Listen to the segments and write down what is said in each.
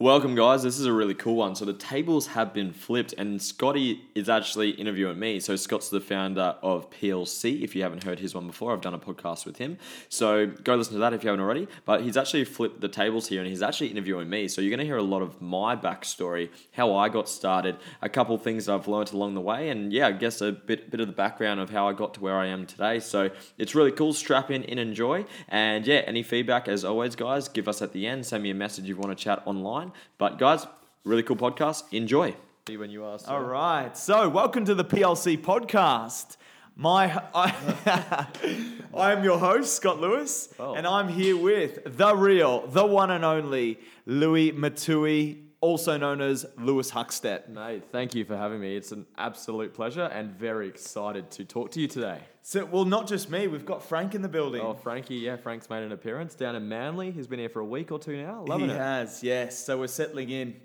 Welcome, guys. This is a really cool one. So the tables have been flipped, and Scotty is actually interviewing me. So Scott's the founder of PLC. If you haven't heard his one before, I've done a podcast with him. So go listen to that if you haven't already. But he's actually flipped the tables here, and he's actually interviewing me. So you're going to hear a lot of my backstory, how I got started, a couple things I've learned along the way, and yeah, I guess a bit bit of the background of how I got to where I am today. So it's really cool. Strap in and enjoy. And yeah, any feedback as always, guys, give us at the end. Send me a message if you want to chat online. But guys, really cool podcast. Enjoy. See when you ask. All right. So, welcome to the PLC podcast. My, I, I am your host, Scott Lewis, Oh. and I'm here with the real, the one and only Louis Matui, also known as Lewis Huckstep. Mate, thank you for having me. It's an absolute pleasure and very excited to talk to you today. So, well, not just me, we've got Frank in the building. Oh, Frankie, yeah, Frank's made an appearance down in Manly. He's been here for a week or two now. Loving he it. has, yes. So we're settling in.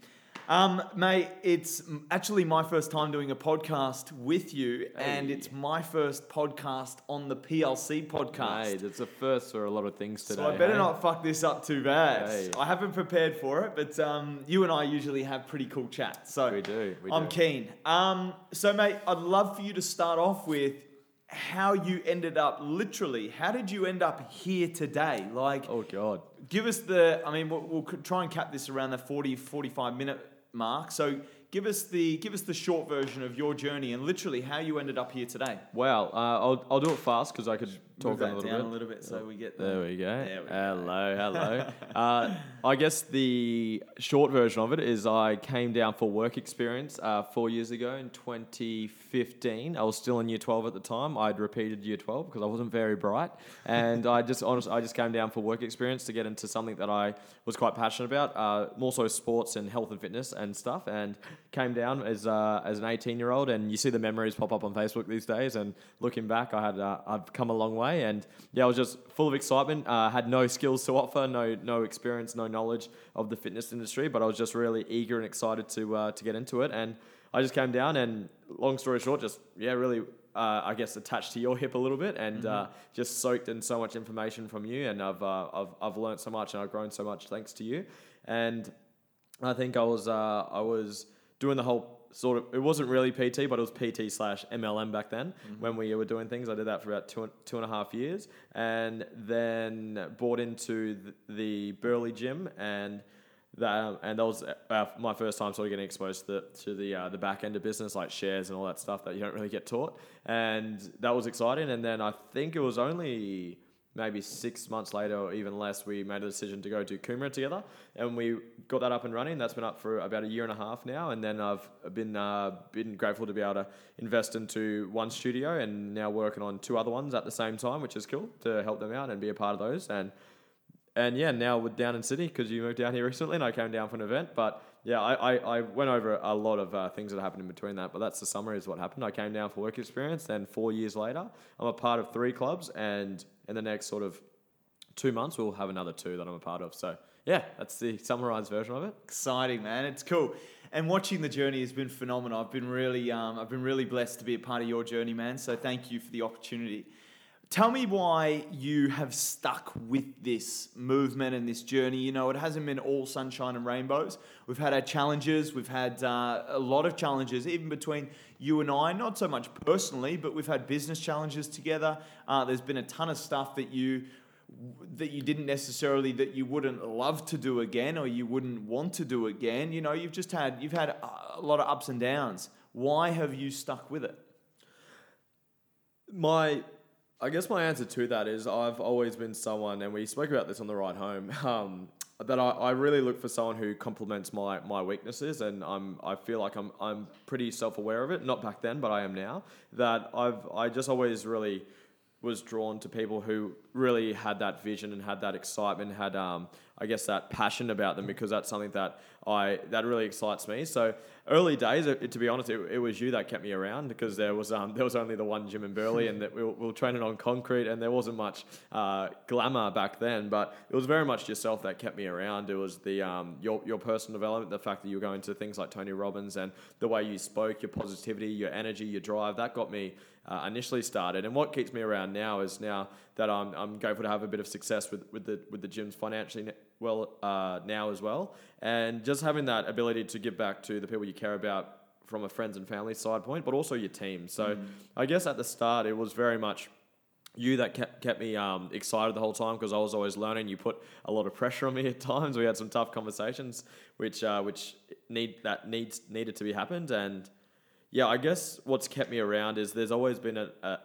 Um, mate, it's actually my first time doing a podcast with you, and Hey. it's my first podcast on the PLC podcast. Mate, it's a first for a lot of things today. So I better hey? not fuck this up too bad. Hey. I haven't prepared for it, but um, you and I usually have pretty cool chats. So We do, we I'm do. keen. Um, so mate, I'd love for you to start off with how you ended up. Literally, how did you end up here today? Like, Oh, God. give us the. I mean, we'll, we'll try and cap this around the 40, 45 minute mark. So give us the give us the short version of your journey and literally how you ended up here today. Well, uh, I'll, I'll do it fast because I could talk Move that a little down bit. a little bit so we get There we go. There we go. hello, hello. uh, I guess the short version of it is I came down for work experience uh, four years ago in 2015. I was still in year 12 at the time. I'd repeated year 12 because I wasn't very bright, and I just honestly I just came down for work experience to get into something that I was quite passionate about, uh, more so sports and health and fitness and stuff. And came down as uh, as an 18 year old, and you see the memories pop up on Facebook these days. And looking back, I had uh, I've come a long way, and yeah, I was just full of excitement. Uh, had no skills to offer, no no experience, no knowledge of the fitness industry, but I was just really eager and excited to uh, to get into it. And I just came down, and long story short, just yeah, really. Uh, I guess attached to your hip a little bit, and uh, just soaked in so much information from you, and I've uh, I've I've learned so much, and I've grown so much thanks to you, and I think I was uh, I was doing the whole sort of it wasn't really PT, but it was PT slash MLM back then when we were doing things. I did that for about two two and a half years, and then bought into the, the Burleigh gym and. That, and that was uh, my first time sort of getting exposed to the to the uh, the back end of business like shares and all that stuff that you don't really get taught, and that was exciting. And then I think it was only maybe six months later or even less, we made a decision to go do Coomera together, and we got that up and running. That's been up for about a year and a half now, and then I've been uh, been grateful to be able to invest into one studio and now working on two other ones at the same time, which is cool to help them out and be a part of those. And and yeah, now we're down in Sydney because you moved down here recently, and I came down for an event. But yeah, I, I, I went over a lot of uh, things that happened in between that. But that's the summary is what happened. I came down for work experience. Then four years later, I'm a part of three clubs, and in the next sort of two months, we'll have another two that I'm a part of. So yeah, that's the summarized version of it. Exciting, man. It's cool. And watching the journey has been phenomenal. I've been really, um, I've been really blessed to be a part of your journey, man. So thank you for the opportunity. Tell me why you have stuck with this movement and this journey. You know, it hasn't been all sunshine and rainbows. We've had our challenges. We've had uh, a lot of challenges, even between you and I. Not so much personally, but we've had business challenges together. Uh, there's been a ton of stuff that you that you didn't necessarily that you wouldn't love to do again or you wouldn't want to do again you know you've just had you've had a lot of ups and downs why have you stuck with it My, I guess my answer to that is I've always been someone, and we spoke about this on the ride home. Um, that I, I really look for someone who complements my, my weaknesses, and I'm I feel like I'm I'm pretty self aware of it. Not back then, but I am now. That I've I just always really was drawn to people who really had that vision and had that excitement, had um, I guess that passion about them because that's something that I that really excites me. So early days, it, to be honest, it, it was you that kept me around because there was um, there was only the one gym in Burleigh and that we were, we were training on concrete and there wasn't much uh, glamour back then, but it was very much yourself that kept me around. It was the um, your your personal development, the fact that you were going to things like Tony Robbins and the way you spoke, your positivity, your energy, your drive that got me uh, initially started. And what keeps me around now is now that I'm, I'm grateful to have a bit of success with, with the with the gyms financially well uh, now as well, and just having that ability to give back to the people you care about from a friends and family side point, but also your team. So I guess at the start it was very much you that kept, kept me um, excited the whole time because I was always learning. You put a lot of pressure on me at times. We had some tough conversations, which uh, which need that needs needed to be happened. And yeah, I guess what's kept me around is there's always been a, a,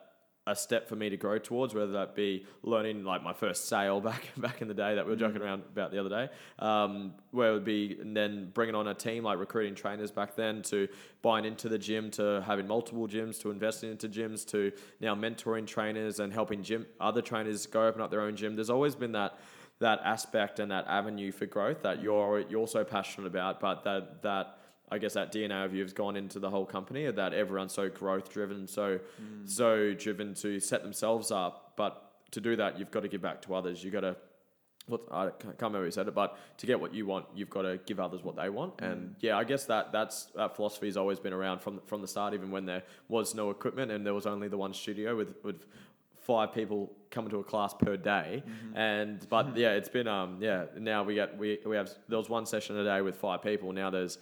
a step for me to grow towards, whether that be learning like my first sale back back in the day that we were joking around about the other day, um, where it would be and then bringing on a team like recruiting trainers back then to buying into the gym to having multiple gyms to investing into gyms to now mentoring trainers and helping gym other trainers go open up their own gym. There's always been that that aspect and that avenue for growth that you're you're so passionate about, but that that I guess that DNA of you has gone into the whole company that everyone's so growth driven, so mm. so driven to set themselves up. But to do that, you've got to give back to others. You've got to what I can't remember who said it, but to get what you want, you've got to give others what they want. And mm. yeah, I guess that that's that philosophy has always been around from from the start, even when there was no equipment and there was only the one studio with with five people coming to a class per day. Mm-hmm. And but yeah, it's been um yeah now we get we we have there was one session a day with five people. Now there's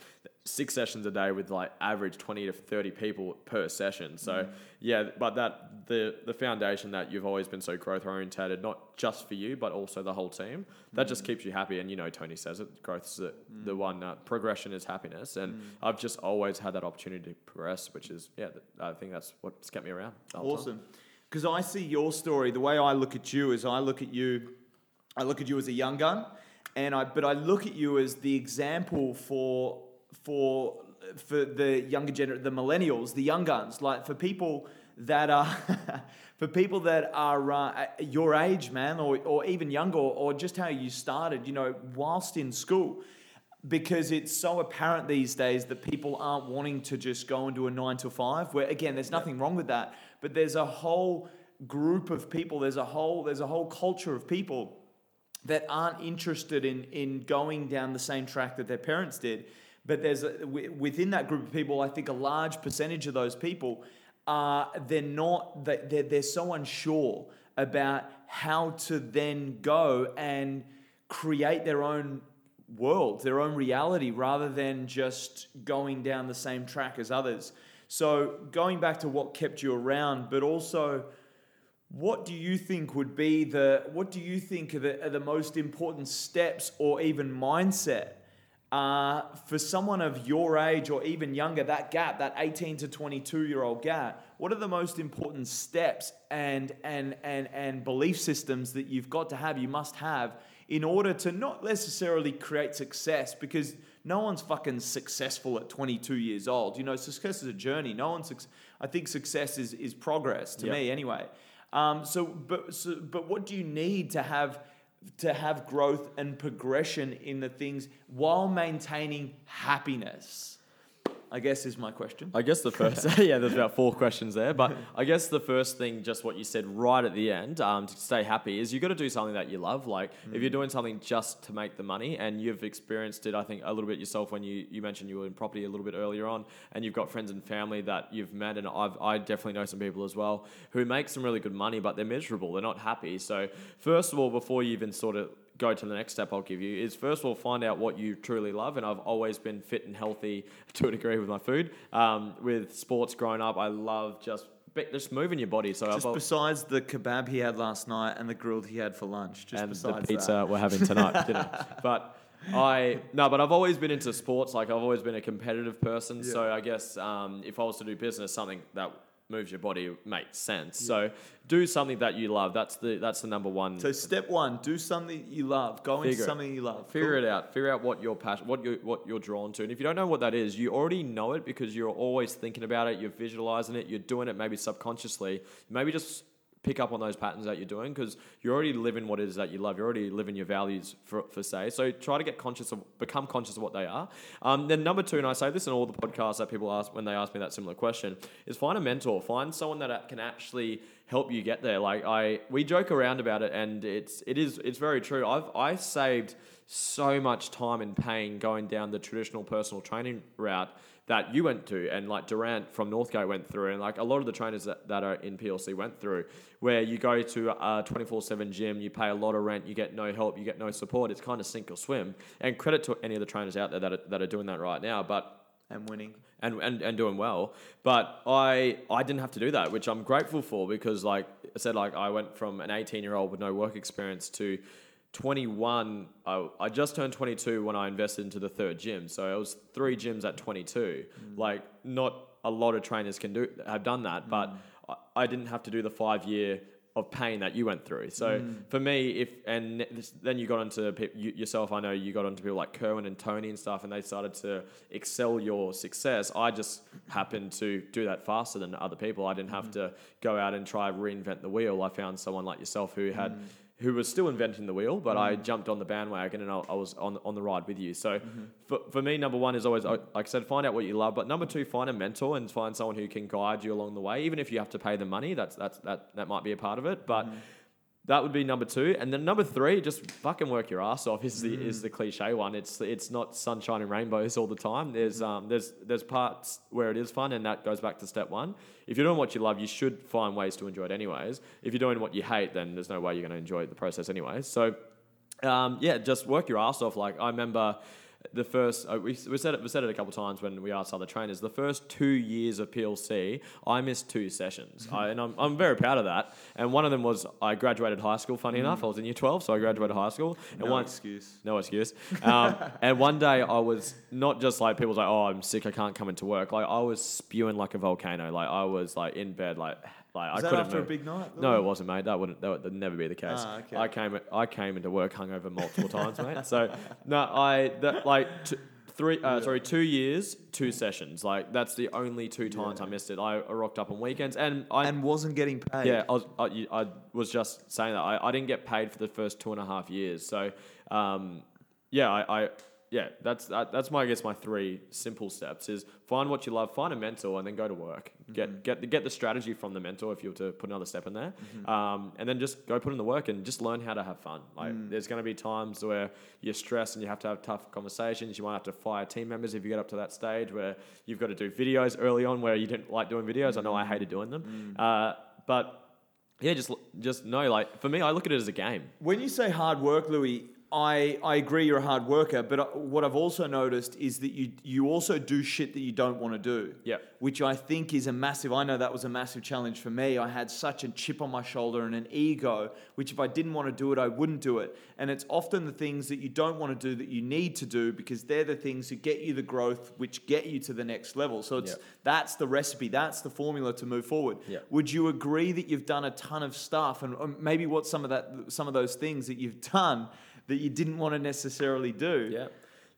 six sessions a day with like average 20 to 30 people per session. So mm-hmm. yeah but that the the foundation that you've always been so growth orientated not just for you but also the whole team that just mm. keeps you happy. And you know tony says it growth is the, mm. the one uh, progression is happiness. And mm. i've just always had that opportunity to progress which is yeah i think that's what's kept me around whole time. Because I see your story, the way I look at you is I look at you, I look at you as a young gun, and I but I look at you as the example for for for the younger gener the millennials, the young guns, like for people that are for people that are uh, your age, man, or or even younger, or just how you started, you know, whilst in school because it's so apparent these days that people aren't wanting to just go into a nine to five where again there's nothing wrong with that but there's a whole group of people there's a whole there's a whole culture of people that aren't interested in in going down the same track that their parents did. But there's a, within that group of people i think a large percentage of those people are they're not they- they're, they're so unsure about how to then go and create their own world, their own reality, rather than just going down the same track as others. So, going back to what kept you around, but also what do you think would be the what do you think are the, are the most important steps or even mindset uh, for someone of your age or even younger that gap that 18 to 22 year old gap what are the most important steps and and and and belief systems that you've got to have you must have in order to not necessarily create success because no one's fucking successful at 22 years old you know success is a journey no one's suc- i think success is is progress to Yep. me anyway um, so, but so, but what do you need to have to have growth and progression in the things while maintaining happiness? I guess is my question. I guess the first, yeah, there's about four questions there, but I guess the first thing, just what you said right at the end, um, to stay happy, is you got to do something that you love. Like if you're doing something just to make the money, and you've experienced it, I think a little bit yourself when you you mentioned you were in property a little bit earlier on, and you've got friends and family that you've met, and I've I definitely know some people as well who make some really good money, but they're miserable, they're not happy. So first of all, before you even sort of go to the next step I'll give you is first of all find out what you truly love. And I've always been fit and healthy to a degree with my food. Um, with sports growing up, I love just just moving your body. So Just I've, besides the kebab he had last night and the grilled he had for lunch, just and the pizza that. we're having tonight, dinner. But I no, but I've always been into sports. Like I've always been a competitive person. So I guess um, if I was to do business, something that moves your body makes sense. So do something that you love. That's the that's the number one. So step one, do something you love. Go into something you love. Figure it out. Figure out what your passion, what you what you're drawn to, and if you don't know what that is, you already know it because you're always thinking about it. You're visualizing it. You're doing it maybe subconsciously. Maybe just pick up on those patterns that you're doing because you're already living what it is that you love. You're already living your values for, for say. So try to get conscious of, become conscious of what they are. Um, then number two, and I say this in all the podcasts that people ask when they ask me that similar question, is find a mentor. Find someone that can actually help you get there. Like I, we joke around about it, and it's it is it's very true. I've I saved so much time and pain going down the traditional personal training route that you went to and like Durant from Northgate went through and like a lot of the trainers that, that are in PLC went through where you go to a 24-7 gym you pay a lot of rent you get no help you get no support it's kind of sink or swim and credit to any of the trainers out there that are, that are doing that right now but And winning. and, and, and doing well. But I I didn't have to do that, which I'm grateful for because like I said, like I went from an 18 year old with no work experience to 21. I, I just turned 22 when I invested into the third gym. So it was three gyms at 22. Mm. Like not a lot of trainers can do have done that, but mm. I, I didn't have to do the five year of pain that you went through. So mm. for me, if and this- then you got into pe- you, yourself, I know you got onto people like Kerwin and Tony and stuff, and they started to excel your success. I just happened to do that faster than other people. I didn't have to go out and try reinvent the wheel. I found someone like yourself who had. Who was still inventing the wheel, but I mm. jumped on the bandwagon and I, I was on on the ride with you. So, mm-hmm. for, for me, number one is always like I said, find out what you love. But number two, find a mentor and find someone who can guide you along the way, even if you have to pay them money. That's that's that that might be a part of it, but. Mm-hmm. That would be number two, and then number three, just fucking work your ass off. Is the is the cliche one? It's it's not sunshine and rainbows all the time. There's um there's there's parts where it is fun, and that goes back to step one. If you're doing what you love, you should find ways to enjoy it anyways. If you're doing what you hate, then there's no way you're going to enjoy the process anyways. So, um, yeah, just work your ass off. Like I remember the first uh, we, we said it we said it a couple times when we asked other trainers. The first two years of PLC, I missed two sessions, I, and I'm, I'm very proud of that. And one of them was I graduated high school. Funny enough, I was in year twelve, so I graduated high school. And No one excuse. no excuse. Um, and one day I was not just like people was like, oh, I'm sick, I can't come into work. Like I was spewing like a volcano. Like I was like in bed, like like Was I couldn't after a big night? No, it wasn't, mate. That wouldn't that would never be the case. Ah, okay. I came I came into work hungover multiple times, mate. So no, I that like t- three uh, sorry two years, two sessions. Like that's the only two times I missed it. I, I rocked up on weekends, and I and wasn't getting paid. yeah, I was, I, I was just saying that. I, I didn't get paid for the first two and a half years. So, um, yeah, I, I yeah, that's that, that's my I guess my three simple steps is find what you love, find a mentor, and then go to work. Mm-hmm. Get get the, get the strategy from the mentor if you were to put another step in there, mm-hmm. um, and then just go put in the work and just learn how to have fun. Like mm. there's going to be times where you're stressed and you have to have tough conversations. You might have to fire team members if you get up to that stage where you've got to do videos early on where you didn't like doing videos. I know I mm. hated doing them, mm. uh, but yeah, just just know like for me, I look at it as a game. When you say hard work, Louis, I, I agree you're a hard worker, but uh, what I've also noticed is that you you also do shit that you don't want to do. Yep. Which I think is a massive. I know that was a massive challenge for me. I had such a chip on my shoulder and an ego, which if I didn't want to do it, I wouldn't do it. And it's often the things that you don't want to do that you need to do because they're the things that get you the growth, which get you to the next level. So it's Yep. that's the recipe, that's the formula to move forward. Yep. Would you agree that you've done a ton of stuff, and um, maybe what some of that, some of those things that you've done that you didn't want to necessarily do? Yeah.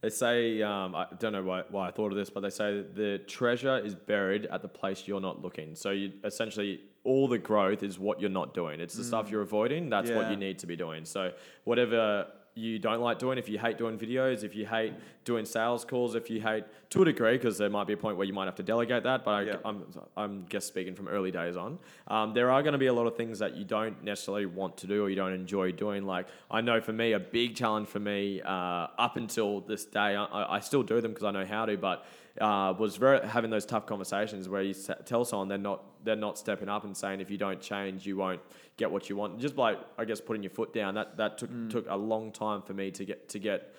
They say, um, I don't know why, why I thought of this, but they say the treasure is buried at the place you're not looking. So you essentially, all the growth is what you're not doing. It's the stuff you're avoiding. That's what you need to be doing. So whatever you don't like doing, if you hate doing videos, if you hate doing sales calls, if you hate to a degree, because there might be a point where you might have to delegate that. But I, Yeah. I'm, I'm just speaking from early days on. Um, there are going to be a lot of things that you don't necessarily want to do or you don't enjoy doing. Like I know for me, a big challenge for me uh, up until this day, I, I still do them because I know how to, but uh, was very having those tough conversations where you tell someone they're not they're not stepping up and saying if you don't change, you won't get what you want. Just like I guess putting your foot down. That that took took a long time for me to get to get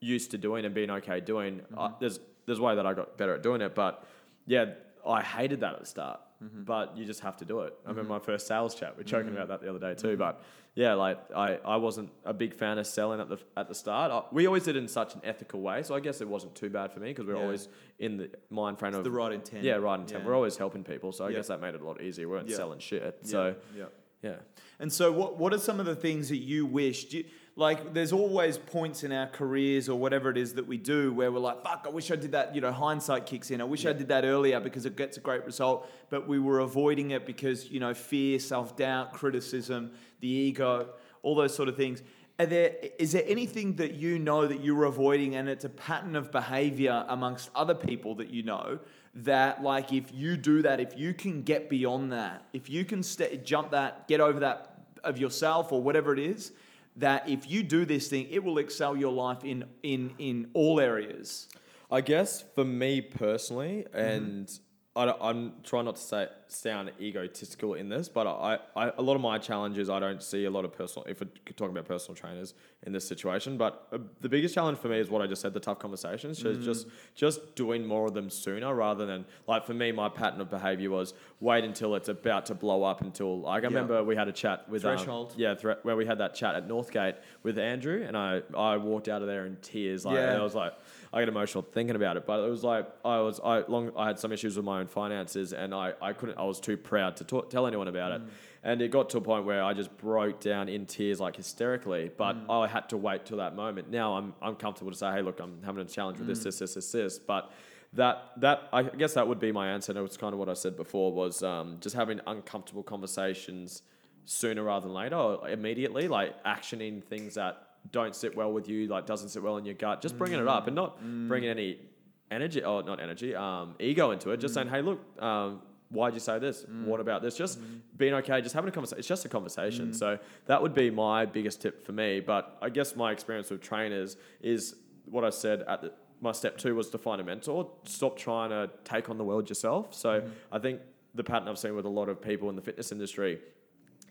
used to doing and being okay doing. Uh, there's there's a way that I got better at doing it, but yeah, I hated that at the start. Mm-hmm. But you just have to do it. I remember mm-hmm. my first sales chat. We are joking mm-hmm. about that the other day too. But yeah, like I, I wasn't a big fan of selling at the at the start. I, we always did it in such an ethical way, so I guess it wasn't too bad for me because we are Yeah. always in the mind frame of the right intent. Yeah, right intent. Yeah. We're always helping people, so I guess that made it a lot easier. We weren't selling shit. So yeah. yeah. And so, what what are some of the things that you wish? Do you, like, there's always points in our careers or whatever it is that we do where we're like, "Fuck, I wish I did that." You know, hindsight kicks in. I wish I did that earlier because it gets a great result, but we were avoiding it because you know fear, self doubt, criticism, the ego, all those sort of things. Are there, is there anything that you know that you're avoiding and it's a pattern of behavior amongst other people that you know that like if you do that if you can get beyond that if you can st- jump that get over that of yourself or whatever it is that if you do this thing it will excel your life in in in all areas. I guess for me personally, mm-hmm. and I I'm trying not to say sound egotistical in this, but I, I a lot of my challenges I don't see a lot of personal. If we're talking about personal trainers in this situation, but uh, the biggest challenge for me is what I just said: the tough conversations. So just just doing more of them sooner rather than like for me, my pattern of behavior was wait until it's about to blow up until like I remember we had a chat with um, Threshold. yeah, thre- where we had that chat at Northgate with Andrew, and I I walked out of there in tears. Like, Yeah. and I was like, I get emotional thinking about it, but it was like I was I long I had some issues with my own finances, and I I couldn't I was too proud to talk, tell anyone about it, mm. and it got to a point where I just broke down in tears like hysterically. But mm. I had to wait till that moment. Now I'm I'm comfortable to say, hey, look, I'm having a challenge with this, mm. this, this, this, this, but. That that I guess that would be my answer. And it was kind of what I said before was um, just having uncomfortable conversations sooner rather than later or immediately like actioning things that don't sit well with you like doesn't sit well in your gut just bringing it up and not mm. bringing any energy or not energy um, ego into it. Just mm. saying hey look um, why'd you say this? Mm. What about this? Just mm-hmm. being okay just having a conversation it's just a conversation. So that would be my biggest tip for me. But i guess my experience with trainers is what i said at the, my step two was to find a mentor stop trying to take on the world yourself. So mm-hmm. i think the pattern i've seen with a lot of people in the fitness industry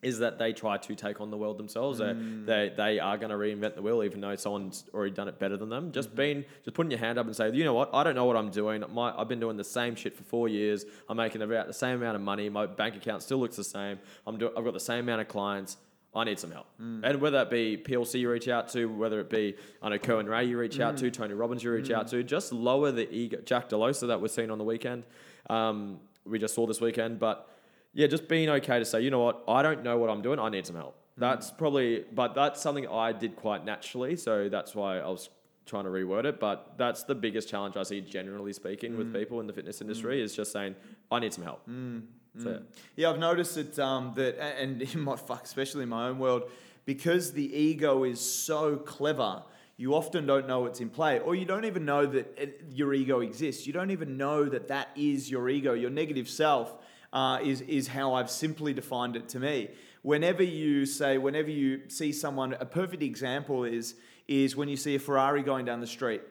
is that they try to take on the world themselves. Mm. They, they are going to reinvent the wheel, even though someone's already done it better than them. Just being, just putting your hand up and say, you know what, I don't know what I'm doing. My, I've been doing the same shit for four years. I'm making about the same amount of money. My bank account still looks the same. I'm do, I've got the same amount of clients. I need some help. And whether that be PLC you reach out to, whether it be I know Kerwin Rae you reach out to, Tony Robbins you reach out to, just lower the ego. Jack Delosa that we're seeing on the weekend, um, we just saw this weekend, but yeah, just being okay to say, you know what, I don't know what I'm doing. I need some help. That's probably, but that's something I did quite naturally. So that's why I was trying to reword it. But that's the biggest challenge I see, generally speaking, with mm. people in the fitness mm. industry is just saying, I need some help. Mm. So, yeah. Yeah, I've noticed that um, that, and in my fuck, especially in my own world, because the ego is so clever. You often don't know what's in play, or you don't even know that it, your ego exists. You don't even know that that is your ego. Your negative self uh, is is how I've simply defined it to me. Whenever you say, whenever you see someone, a perfect example is is when you see a Ferrari going down the street.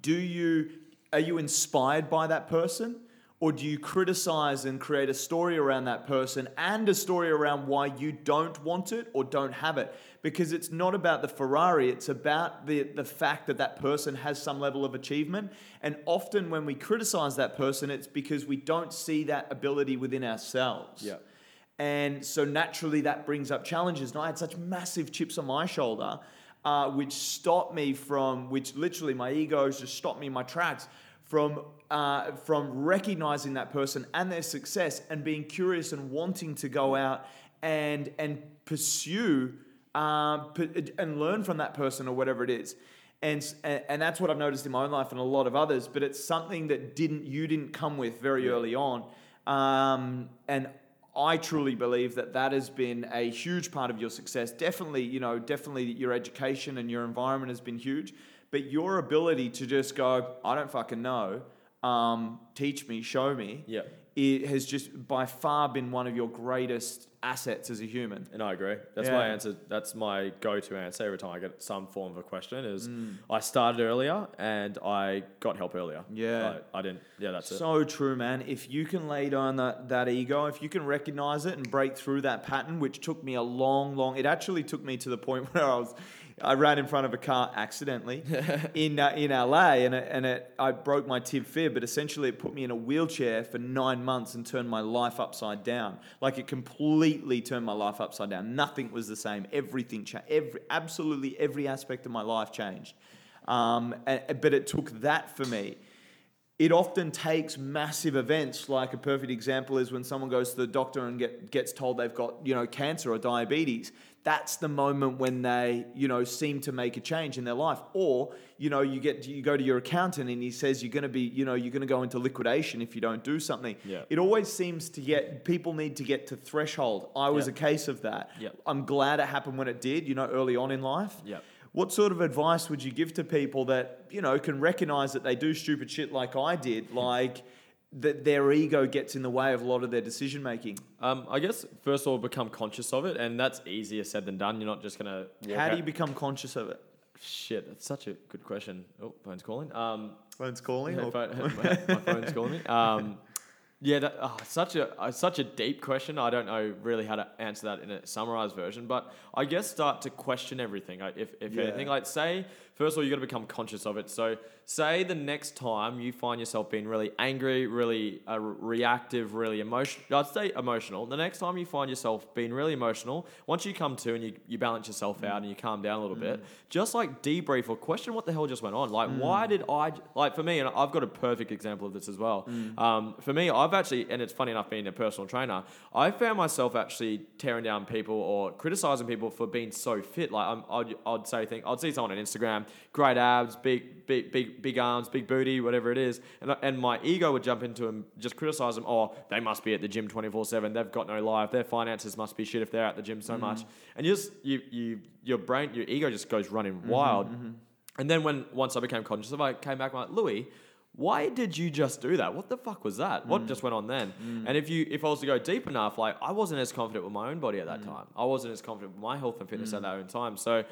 Do you are you inspired by that person? Or do you criticize and create a story around that person and a story around why you don't want it or don't have it because it's not about the ferrari it's about the, the fact that that person has some level of achievement and often when we criticize that person it's because we don't see that ability within ourselves Yeah. and so naturally that brings up challenges. And I had such massive chips on my shoulder, uh, which stopped me from, which literally my egos just stopped me in my tracks from, uh, from recognizing that person and their success and being curious and wanting to go out and, and pursue uh, and learn from that person or whatever it is. And, and and that's what I've noticed in my own life and a lot of others, but it's something that didn't you didn't come with very early on. Um, and I truly believe that that has been a huge part of your success. Definitely, you know, definitely your education and your environment has been huge, but your ability to just go, I don't fucking know, um, teach me, show me, Yeah. It has just by far been one of your greatest assets as a human. And I agree. That's Yeah. my answer. That's my go-to answer every time I get some form of a question. Is Mm. I started earlier and I got help earlier. Yeah. I, I didn't. Yeah, that's it. So true, man. If you can lay down that, that ego, if you can recognize it and break through that pattern, which took me a long, long, it actually took me to the point where I was, I ran in front of a car accidentally in uh, in LA, and it, and it, I broke my tib fib, but essentially it put me in a wheelchair for nine months and turned my life upside down. Like it completely turned my life upside down. Nothing was the same. Everything changed. Every absolutely every aspect of my life changed. Um, and, but it took that for me it often takes massive events like a perfect example is when someone goes to the doctor and get, gets told they've got you know cancer or diabetes that's the moment when they, you know, seem to make a change in their life. Or, you know, you get you go to your accountant and he says you're going to be, you know, you're going to go into liquidation if you don't do something. Yeah. It always seems to get people need to get to threshold. I was Yep. a case of that. Yep. I'm glad it happened when it did, you know, early on in life. Yep. What sort of advice would you give to people that, you know, can recognize that they do stupid shit like I did, like that their ego gets in the way of a lot of their decision making? Um, I guess first of all, become conscious of it, and that's easier said than done. You're not just gonna. Walk How do out- you become conscious of it? Shit, that's such a good question. Oh, phone's calling. Um, Phone's calling. Yeah, phone, my, my phone's calling me. Um, yeah, that, oh, such a uh, such a deep question. I don't know really how to answer that in a summarized version, but I guess start to question everything. Like if if Yeah. anything, like say first of all, you got to become conscious of it. So say the next time you find yourself being really angry, really uh, reactive, really emotional. I'd say emotional. The next time you find yourself being really emotional, once you come to and you, you balance yourself out and you calm down a little bit, just like debrief or question what the hell just went on. Like, why did I, like for me, and I've got a perfect example of this as well. Um, for me, I've actually, and it's funny enough being a personal trainer, I found myself actually tearing down people or criticizing people for being so fit. Like, I'm, I'd, I'd say, think, I'd see someone on Instagram, great abs, big, big, big, big arms, big booty, whatever it is. And, and my ego would jump into them, just criticize them. Oh, they must be at the gym 24 7. They've got no life. Their finances must be shit if they're at the gym so mm-hmm. much. And you just, you, you, your brain, your ego just goes running mm-hmm, wild. Mm-hmm. And then when, once I became conscious of it, I came back, I'm like, Louis, why did you just do that? What the fuck was that? What mm. just went on then? Mm. And if you if I was to go deep enough, like I wasn't as confident with my own body at that mm. time. I wasn't as confident with my health and fitness at that own time. So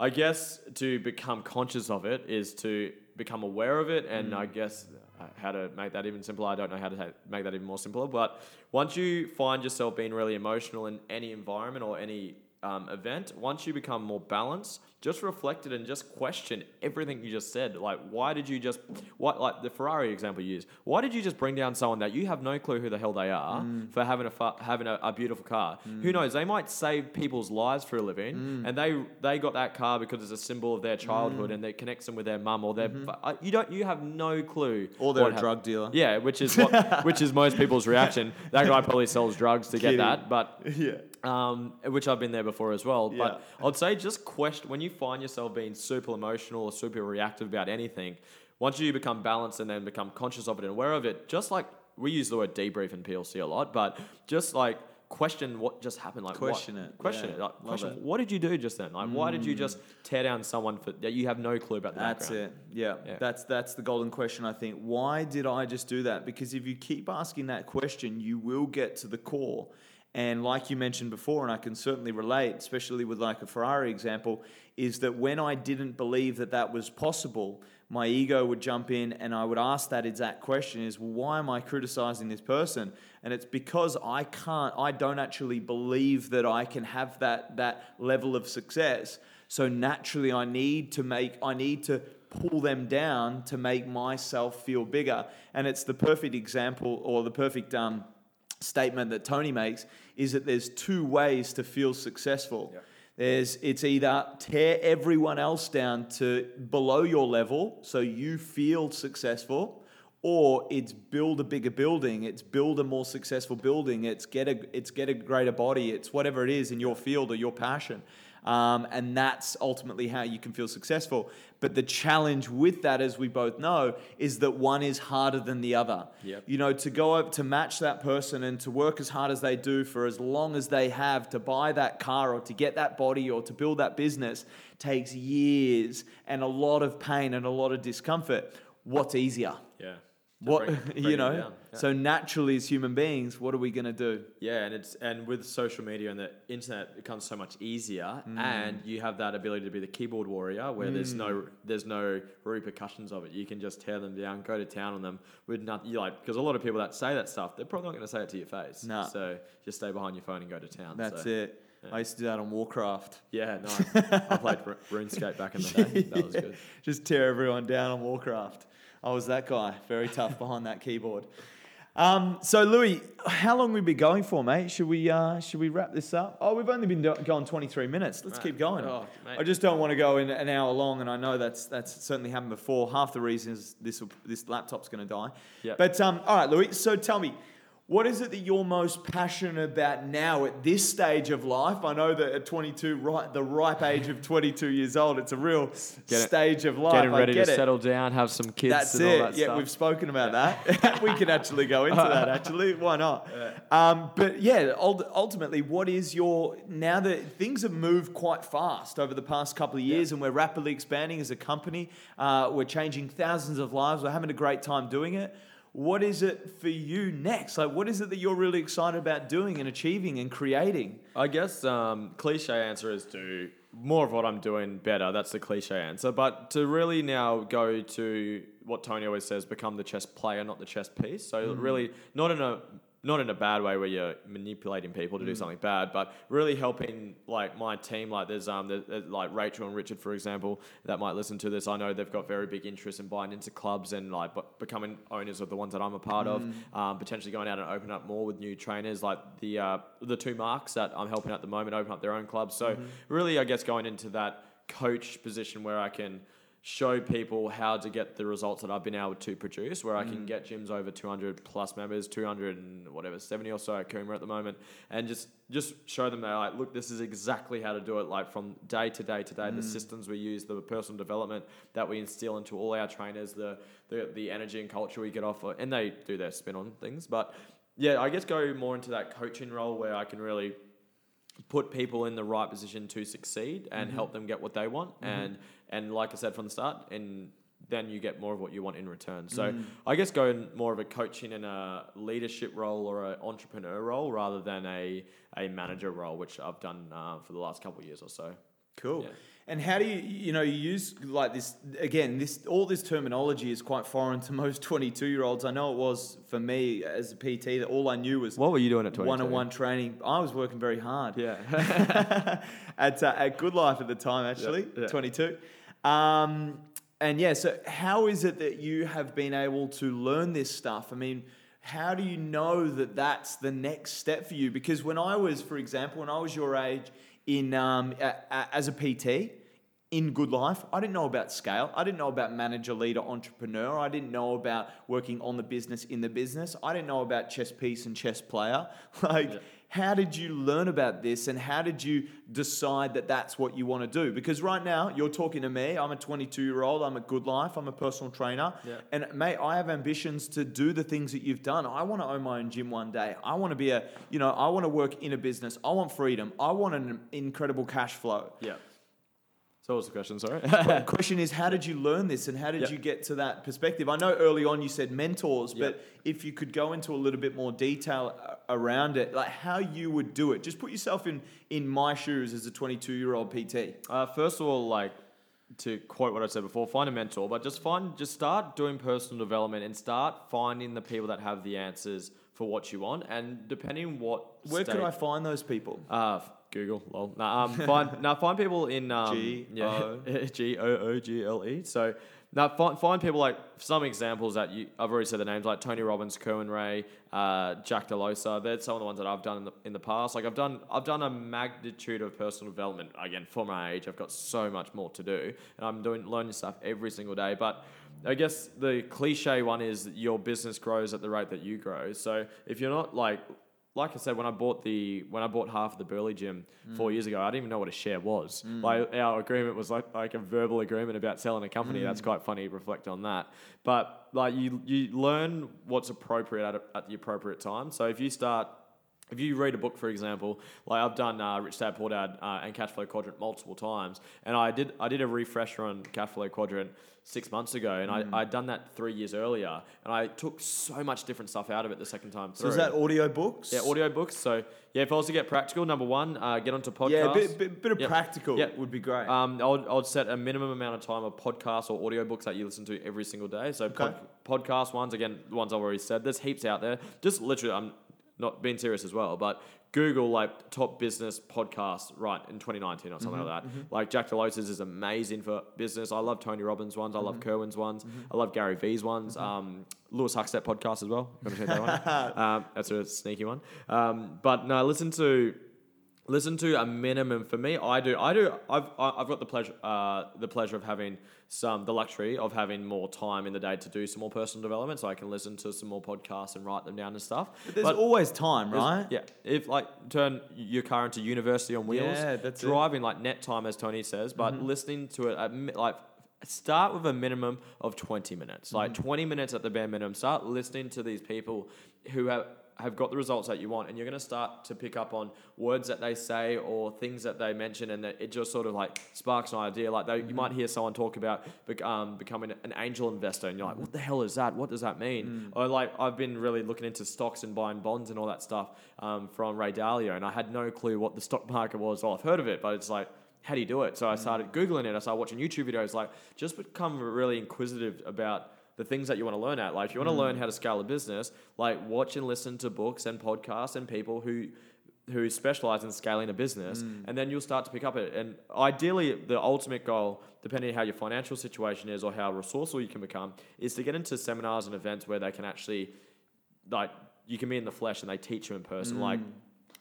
I guess to become conscious of it is to become aware of it and I guess uh, how to make that even simpler. I don't know how to make that even more simpler, but once you find yourself being really emotional in any environment or any um, event, once you become more balanced, just reflect it and just question everything you just said. Like, why did you just, what, like the Ferrari example you used, why did you just bring down someone that you have no clue who the hell they are mm. for having a having a, a beautiful car? Who mm. knows? They might save people's lives for a living, mm. and they they got that car because it's a symbol of their childhood and it connects them with their mum or their. Mm-hmm. fu- uh, You don't, you have no clue. Or they're a hap- drug dealer. Yeah, which is what, which is most people's reaction. That guy probably sells drugs to get that, but Yeah. um, which I've been there before as well. Yeah. But I'd say just question when you find yourself being super emotional or super reactive about anything. Once you become balanced and then become conscious of it and aware of it, just like we use the word debrief in PLC a lot, but just like question what just happened. Like what- Question it. question Yeah. it. Like, question it. Mm. what did you do just then? Like why did you just tear down someone for that you have no clue about the That's background? it. Yeah. Yeah. That's that's the golden question I think. Why did I just do that? Because if you keep asking that question, you will get to the core. And like you mentioned before, and I can certainly relate, especially with like a Ferrari example, is that when I didn't believe that that was possible, my ego would jump in and I would ask that exact question is, well, why am I criticizing this person? And it's because I can't, I don't actually believe that I can have that, that level of success. So naturally, I need to make, I need to pull them down to make myself feel bigger. And it's the perfect example or the perfect um, statement that Tony makes is that there's two ways to feel successful. There's it's either tear everyone else down to below your level so you feel successful, or it's build a bigger building, it's build a more successful building, it's get a it's get a greater body, it's whatever it is in your field or your passion. Um, and that's ultimately how you can feel successful. But the challenge with that, as we both know, is that one is harder than the other. Yep. You know, to go up to match that person and to work as hard as they do for as long as they have to buy that car or to get that body or to build that business takes years and a lot of pain and a lot of discomfort. What's easier? Yeah. What bring- bring you know? Yeah. So naturally, as human beings, what are we going to do? Yeah, and it's and with social media and the internet it becomes so much easier, Mm. and you have that ability to be the keyboard warrior where there's no there's no repercussions of it. You can just tear them down, go to town on them with nothing. You like because a lot of people that say that stuff, they're probably not going to say it to your face. Nah. So just stay behind your phone and go to town. That's so, it. I used to do that on Warcraft. Yeah, no, I played Ru- RuneScape back in the day. That was good. Just tear everyone down on Warcraft. I was that guy, very tough behind that keyboard. Um, so Louis, how long we been going for, mate? Should we uh, should we wrap this up? Oh, we've only been do- going 23 minutes. Let's Right. keep going. Oh. I just don't want to go in an hour long, and I know that's that's certainly happened before. Half the reason is this this laptop's going to die. Yep. But um, all right, Louis. So tell me, What is it that you're most passionate about now at this stage of life? I know that at 22, right, the ripe age of 22 years old, it's a real Get it- stage of life. Getting ready to it. settle down, have some kids That's and it. all that yeah, stuff. we've spoken about that. we can actually go into that. Actually, why not? Um, but yeah, ultimately, what is your now that things have moved quite fast over the past couple of years, and we're rapidly expanding as a company. Uh, we're changing thousands of lives. We're having a great time doing it. What is it for you next? Like, what is it that you're really excited about doing and achieving and creating? I guess um, cliche answer is to more of what I'm doing better. That's the cliche answer. But to really now go to what Tony always says, become the chess player, not the chess piece. So really, not in a not in a bad way where you're manipulating people to do something bad, but really helping like my team. Like there's um there's, there's, like Rachel and Richard, for example, that might listen to this. I know they've got very big interest in buying into clubs and like b- becoming owners of the ones that I'm a part of. Um, potentially going out and open up more with new trainers, like the uh, the two marks that I'm helping at the moment open up their own clubs. So really, I guess going into that coach position where I can show people how to get the results that I've been able to produce, where I can mm. get gyms over 200 plus members, 200 and whatever, 70 or so at Coomera at the moment, and just just show them that like, look, this is exactly how to do it, like from day to day to day, the mm. systems we use, the personal development that we instill into all our trainers, the the, the energy and culture we get off, and they do their spin on things, but yeah, I guess go more into that coaching role where I can really put people in the right position to succeed and mm-hmm. help them get what they want mm-hmm. and and like I said from the start and then you get more of what you want in return. So mm. I guess go in more of a coaching and a leadership role or an entrepreneur role rather than a, a manager role, which I've done uh, for the last couple of years or so. Cool. Yeah. And how do you, you know, you use like this again? This all this terminology is quite foreign to most twenty-two-year-olds. I know it was for me as a PT that all I knew was What were you doing at 22? one-on-one training. I was working very hard. Yeah. at uh, at Good Life at the time, actually, yeah. 22. Um, and yeah, so how is it that you have been able to learn this stuff? I mean, how do you know that that's the next step for you? Because when I was, for example, when I was your age in um, a, a, as a PT in Good Life, I didn't know about scale. I didn't know about manager, leader, entrepreneur. I didn't know about working on the business in the business. I didn't know about chess piece and chess player. Like, how did you learn about this and how did you decide that that's what you want to do? Because right now, you're talking to me. I'm a 22 year old. I'm a good life. I'm a personal trainer. Yeah. And mate, I have ambitions to do the things that you've done. I want to own my own gym one day. I want to be a, you know, I want to work in a business. I want freedom. I want an incredible cash flow. yeah. So what was the question? Sorry. the question is, how did you learn this and how did Yep. you get to that perspective? I know early on you said mentors, Yep. but if you could go into a little bit more detail around it, like how you would do it, just put yourself in in my shoes as a 22 year old PT. Uh, first of all, like to quote what I said before, find a mentor, but just find, just start doing personal development and start finding the people that have the answers for what you want. And depending what Where state, could I find those people? uh, Google, lol. Nah, um, find, now find people in um, G yeah, O. G O O G L E. So now find, find people like some examples that you I've already said the names like Tony Robbins, Kerwin Rae, uh, Jack Delosa. They're some of the ones that I've done in the, in the past. Like I've done I've done a magnitude of personal development. Again, for my age, I've got so much more to do, and I'm doing learning stuff every single day. But I guess the cliche one is that your business grows at the rate that you grow. So if you're not like like I said, when I bought the when I bought half of the Burleigh gym mm. four years ago, I didn't even know what a share was. Mm. Like our agreement was like like a verbal agreement about selling a company. That's mm. quite funny. Reflect on that, but like you you learn what's appropriate at, a, at the appropriate time. So if you start. If you read a book, for example, like I've done uh, Rich Dad Poor Dad uh, and Cash Flow Quadrant multiple times, and I did I did a refresher on Cash Flow Quadrant six months ago, and I I'd done that three years earlier, and I took so much different stuff out of it the second time So is that audio books? Yeah, audio books. So yeah, if I was to get practical, number one, uh, get onto podcasts. Yeah, a bit, bit, bit of Yep. practical Yep. would be great. Um, I would, set a minimum amount of time of podcasts or audio books that you listen to every single day. So pod, podcast ones, again, the ones I've already said. There's heaps out there. Just literally, I'm not being serious as well, but Google like top business podcast right in 2019 or something like that. Like Jack Delosa's is amazing for business. I love Tony Robbins ones. I love Kerwin's ones. I love Gary V's ones. Um, Lewis Huckstep podcast as well. Gotta check that one. um, that's a sneaky one. Um, but no, listen to listen to a minimum for me. I do. I do. I've I've got the pleasure uh, the pleasure of having some the luxury of having more time in the day to do some more personal development, so I can listen to some more podcasts and write them down and stuff. but There's But- always time, right? Yeah. If like turn your car into university on wheels, Yeah, that's it. driving like net time as Tony says, but listening to it at like start with a minimum of 20 minutes. Like 20 minutes at the bare minimum. Start listening to these people who have have got the results that you want and you're going to start to pick up on words that they say or things that they mention and that it just sort of like sparks an idea. Like they, you might hear someone talk about um, becoming an angel investor and you're like what the hell is that? What does that mean? Or like i've been really looking into stocks and buying bonds and all that stuff um, from ray dalio and i had no clue what the stock market was. Well i've heard of it but it's like how do you do it? So i started googling it. I started watching youtube videos like just become really inquisitive about the things that you want to learn at. Like if you want to learn mm. how to scale a business, like watch and listen to books and podcasts and people who who specialize in scaling a business, mm. and then you'll start to pick up it. And ideally, the ultimate goal, depending on how your financial situation is or how resourceful you can become, is to get into seminars and events where they can actually, like, you can be in the flesh and they teach you in person. Like mm.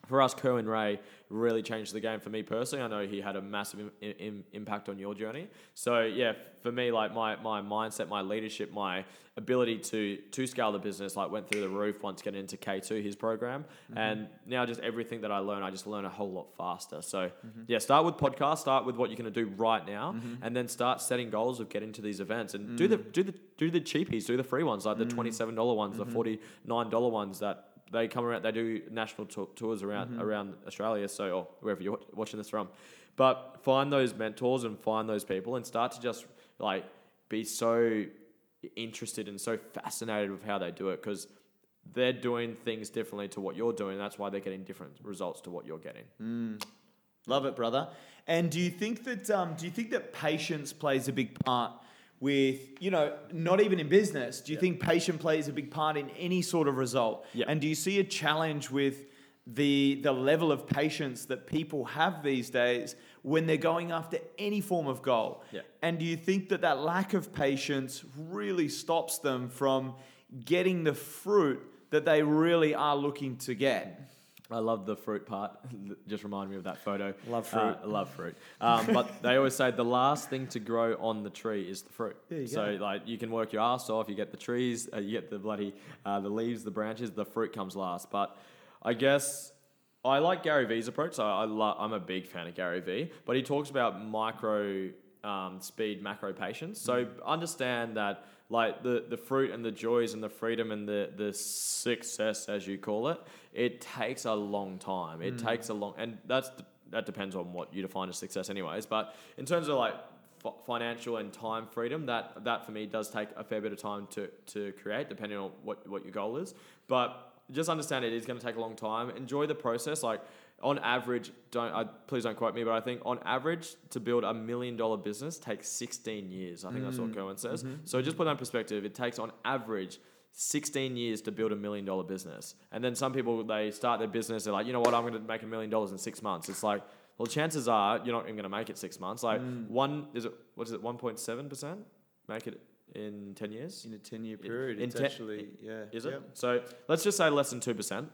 For us, Kerwin Rae really changed the game for me personally. I know he had a massive Im- Im- impact on your journey. So yeah, for me, like my my mindset, my leadership, my ability to to scale the business, like went through the roof once getting into K two, his program, mm-hmm. and now just everything that I learn, I just learn a whole lot faster. So mm-hmm. yeah, start with podcast, start with what you're gonna do right now, mm-hmm. and then start setting goals of getting to these events. And do the mm. do the do the cheapies, do the free ones like the mm. twenty seven dollar ones, the forty nine dollar ones that they come around. They do national tou- tours around around Australia, so or wherever you're watching this from. But find those mentors and find those people, and start to just like be so interested and so fascinated with how they do it because they're doing things differently to what you're doing. That's why they're getting different results to what you're getting. Love it, brother. And do you think that um, do you think that patience plays a big part with you know not even in business? Do you think patience plays a big part in any sort of result? Yeah. And do you see a challenge with the the level of patience that people have these days when they're going after any form of goal? Yeah. And do you think that that lack of patience really stops them from getting the fruit that they really are looking to get? I love the fruit part. Just remind me of that photo. Love Uh, fruit. I love fruit. Um, but they always say the last thing to grow on the tree is the fruit. So go. like you can work your ass off. You get the trees. Uh, you get the bloody uh, the leaves, the branches. The fruit comes last. But I guess I like Gary Vee's approach. So I lo- I'm a big fan of Gary Vee. But he talks about micro um, speed, macro patience. So understand that like the, the fruit and the joys and the freedom and the, the success as you call it, it takes a long time. It hmm. takes a long, and that's that depends on what you define as success, anyways. But in terms of like f- financial and time freedom, that that for me does take a fair bit of time to to create, depending on what what your goal is. But just understand it is going to take a long time. Enjoy the process. Like on average, don't I, please don't quote me, but I think on average to build a million dollar business takes 16 years. I think that's what mm. Cohen says. Mm-hmm. So just put that in perspective. It takes on average 16 years to build a million dollar business. And then some people they start their business, they're like, you know what, I'm going to make a million dollars in six months. It's like, well, chances are you're not even going to make it six months. Like mm. one is it what is it 1.7 percent make it in 10 years? In a 10 year In- period, in it's ten- actually, yeah. Is it? Yep. So let's just say less than 2%.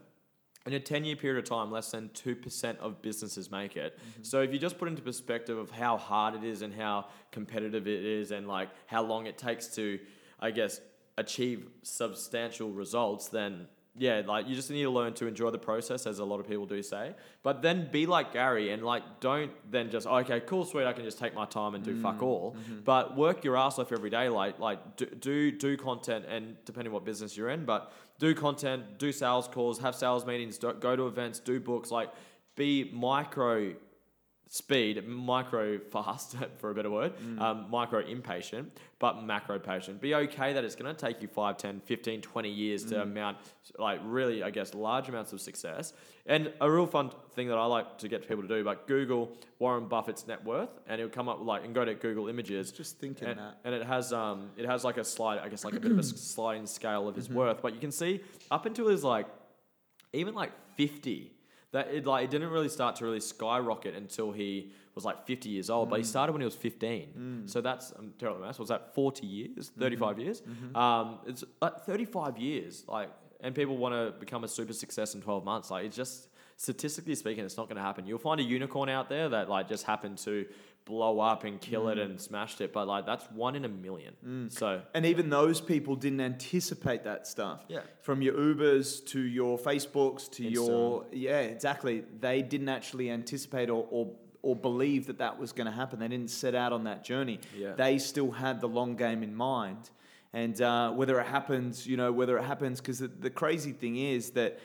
In a 10 year period of time, less than 2% of businesses make it. Mm-hmm. So if you just put into perspective of how hard it is and how competitive it is and like how long it takes to, I guess, achieve substantial results, then yeah, like you just need to learn to enjoy the process, as a lot of people do say. But then be like Gary and like don't then just okay, cool, sweet, I can just take my time and do mm, fuck all. Mm-hmm. But work your ass off every day. Like like do, do do content and depending what business you're in, but do content, do sales calls, have sales meetings, go to events, do books. Like be micro speed, micro fast for a better word, um, micro impatient, but macro patient. Be okay that it's going to take you 5, 10, 15, 20 years to amount, like really, I guess, large amounts of success. And a real fun thing that I like to get people to do, like Google Warren Buffett's net worth, and it'll come up like, and go to Google Images. Just thinking and, that. and it has um, it has like a slide, I guess, like a bit of a sliding scale of his worth. But you can see up until his like even like 50 that it like it didn't really start to really skyrocket until he was like 50 years old but he mm. started when he was 15 mm. so that's i'm terrible at maths. Was that? 40 years? Mm-hmm. 35 years? Mm-hmm. Um it's like 35 years like and people want to become a super success in 12 months. Like it's just statistically speaking, it's not going to happen. You'll find a unicorn out there that like just happened to blow up and kill it and smashed it, but like that's one in a million. So And even those people didn't anticipate that stuff. Yeah. From your Ubers to your Facebooks to your yeah, exactly. They didn't actually anticipate or or, or believe that that was going to happen. They didn't set out on that journey. Yeah. They still had the long game in mind. And uh, whether it happens, you know, whether it happens, because the, the crazy thing is that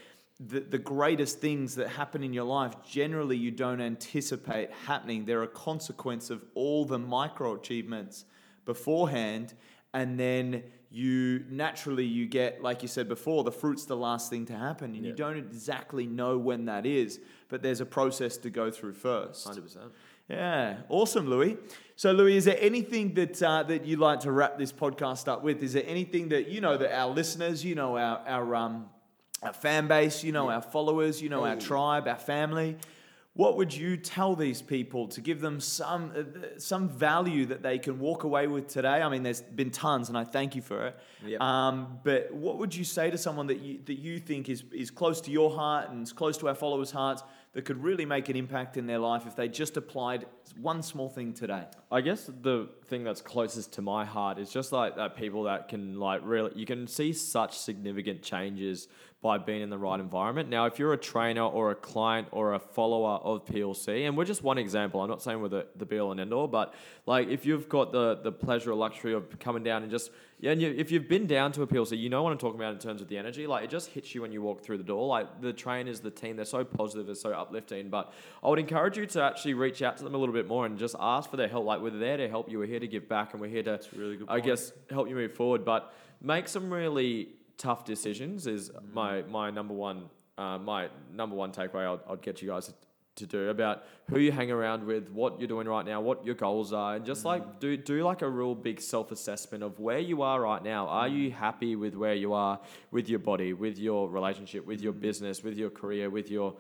the, the greatest things that happen in your life generally you don't anticipate happening. They're a consequence of all the micro achievements beforehand and then you naturally you get like you said before the fruit's the last thing to happen and you don't exactly know when that is but there's a process to go through first hundred percent. yeah, awesome, Lewis. So, Lewis, is there anything that uh, that you'd like to wrap this podcast up with? Is there anything that you know that our listeners, you know, our our um, our fan base, you know, our followers, you know, our tribe, our family? What would you tell these people to give them some uh, some value that they can walk away with today? I mean, there's been tons, and I thank you for it. Yep. Um, but what would you say to someone that you that you think is is close to your heart and is close to our followers' hearts that could really make an impact in their life if they just applied one small thing today? I guess the thing that's closest to my heart is just like that people that can like really you can see such significant changes by being in the right environment. Now, if you're a trainer or a client or a follower of PLC, and we're just one example, I'm not saying we're the, the be all and end all, but like if you've got the the pleasure or luxury of coming down and just yeah, and you, if you've been down to a PLC, you know what I'm talking about in terms of the energy. Like it just hits you when you walk through the door. Like the trainers, the team, they're so positive, they're so uplifting. But I would encourage you to actually reach out to them a little bit more and just ask for their help. Like we're there to help you. We're here to give back, and we're here to, really good I guess, help you move forward. But make some really tough decisions. Is my my number one uh, my number one takeaway. I'll, I'd get you guys to, do about who you hang around with, what you're doing right now, what your goals are, and just like do do like a real big self assessment of where you are right now. Are you happy with where you are with your body, with your relationship, with your mm. business, with your career, with your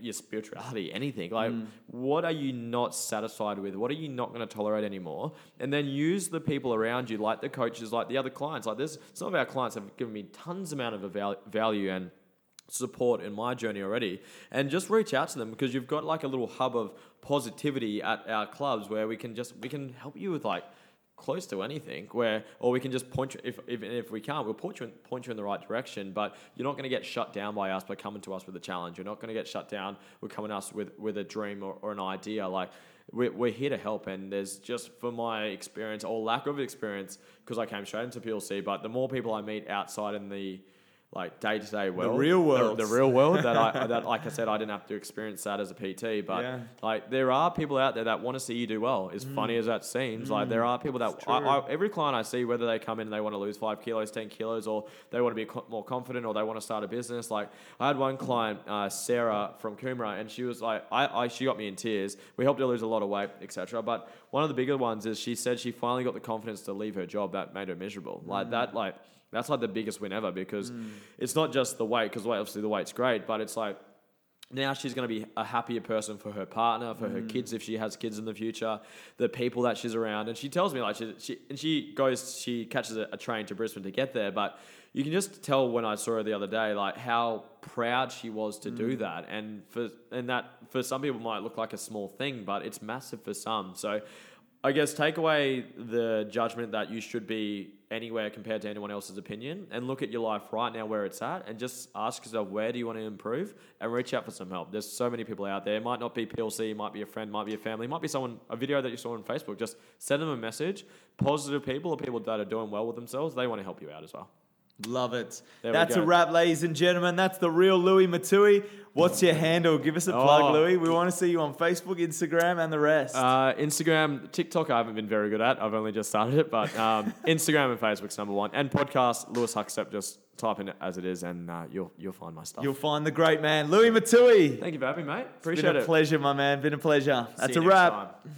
your spirituality, anything? Like, mm. what are you not satisfied with? What are you not going to tolerate anymore? And then use the people around you, like the coaches, like the other clients. Like, there's some of our clients have given me tons amount of val- value and support in my journey already. And just reach out to them because you've got like a little hub of positivity at our clubs where we can just we can help you with like close to anything where or we can just point you if even if we can't we'll point you in, point you in the right direction but you're not going to get shut down by us by coming to us with a challenge. You're not going to get shut down with coming to us with with a dream or, or an idea. Like we're, we're here to help and there's just for my experience or lack of experience because I came straight into PLC but the more people I meet outside in the like day to day world, the real world. the, real world that I that like I said I didn't have to experience that as a PT, but Yeah. like there are people out there that want to see you do well. As funny as that seems, like there are people that I, I, every client I see, whether they come in and they want to lose five kilos, ten kilos, or they want to be more confident, or they want to start a business. Like I had one client, uh, Sarah from Coomera, and she was like, I, I she got me in tears. We helped her lose a lot of weight, etc. But one of the bigger ones is she said she finally got the confidence to leave her job that made her miserable. Like that, like that's like the biggest win ever because mm. it's not just the weight, because obviously the weight's great, but it's like now she's going to be a happier person for her partner, for her kids if she has kids in the future, the people that she's around. And she tells me like she, she and she goes, she catches a, a train to Brisbane to get there, but you can just tell when I saw her the other day, like how proud she was to do mm. that. And for and that for some people might look like a small thing, but it's massive for some. So I guess take away the judgment that you should be anywhere compared to anyone else's opinion and look at your life right now where it's at and just ask yourself where do you want to improve and reach out for some help. There's so many people out there. It might not be PLC, might be a friend, might be a family, might be someone a video that you saw on Facebook. Just send them a message. Positive people or people that are doing well with themselves, they want to help you out as well. Love it. There That's a wrap, ladies and gentlemen. That's the real Lewis Matui. What's your handle? Give us a plug, Oh. Lewis. We want to see you on Facebook, Instagram, and the rest. Uh, Instagram, TikTok, I haven't been very good at. I've only just started it, but um, Instagram and Facebook's number one. And podcast, Lewis Huckstep, just type in it as it is, and uh, you'll you'll find my stuff. You'll find the great man, Lewis Matui. Thank you for having me, mate. Been Appreciate a it. pleasure, my man. Been a pleasure. That's a wrap. time.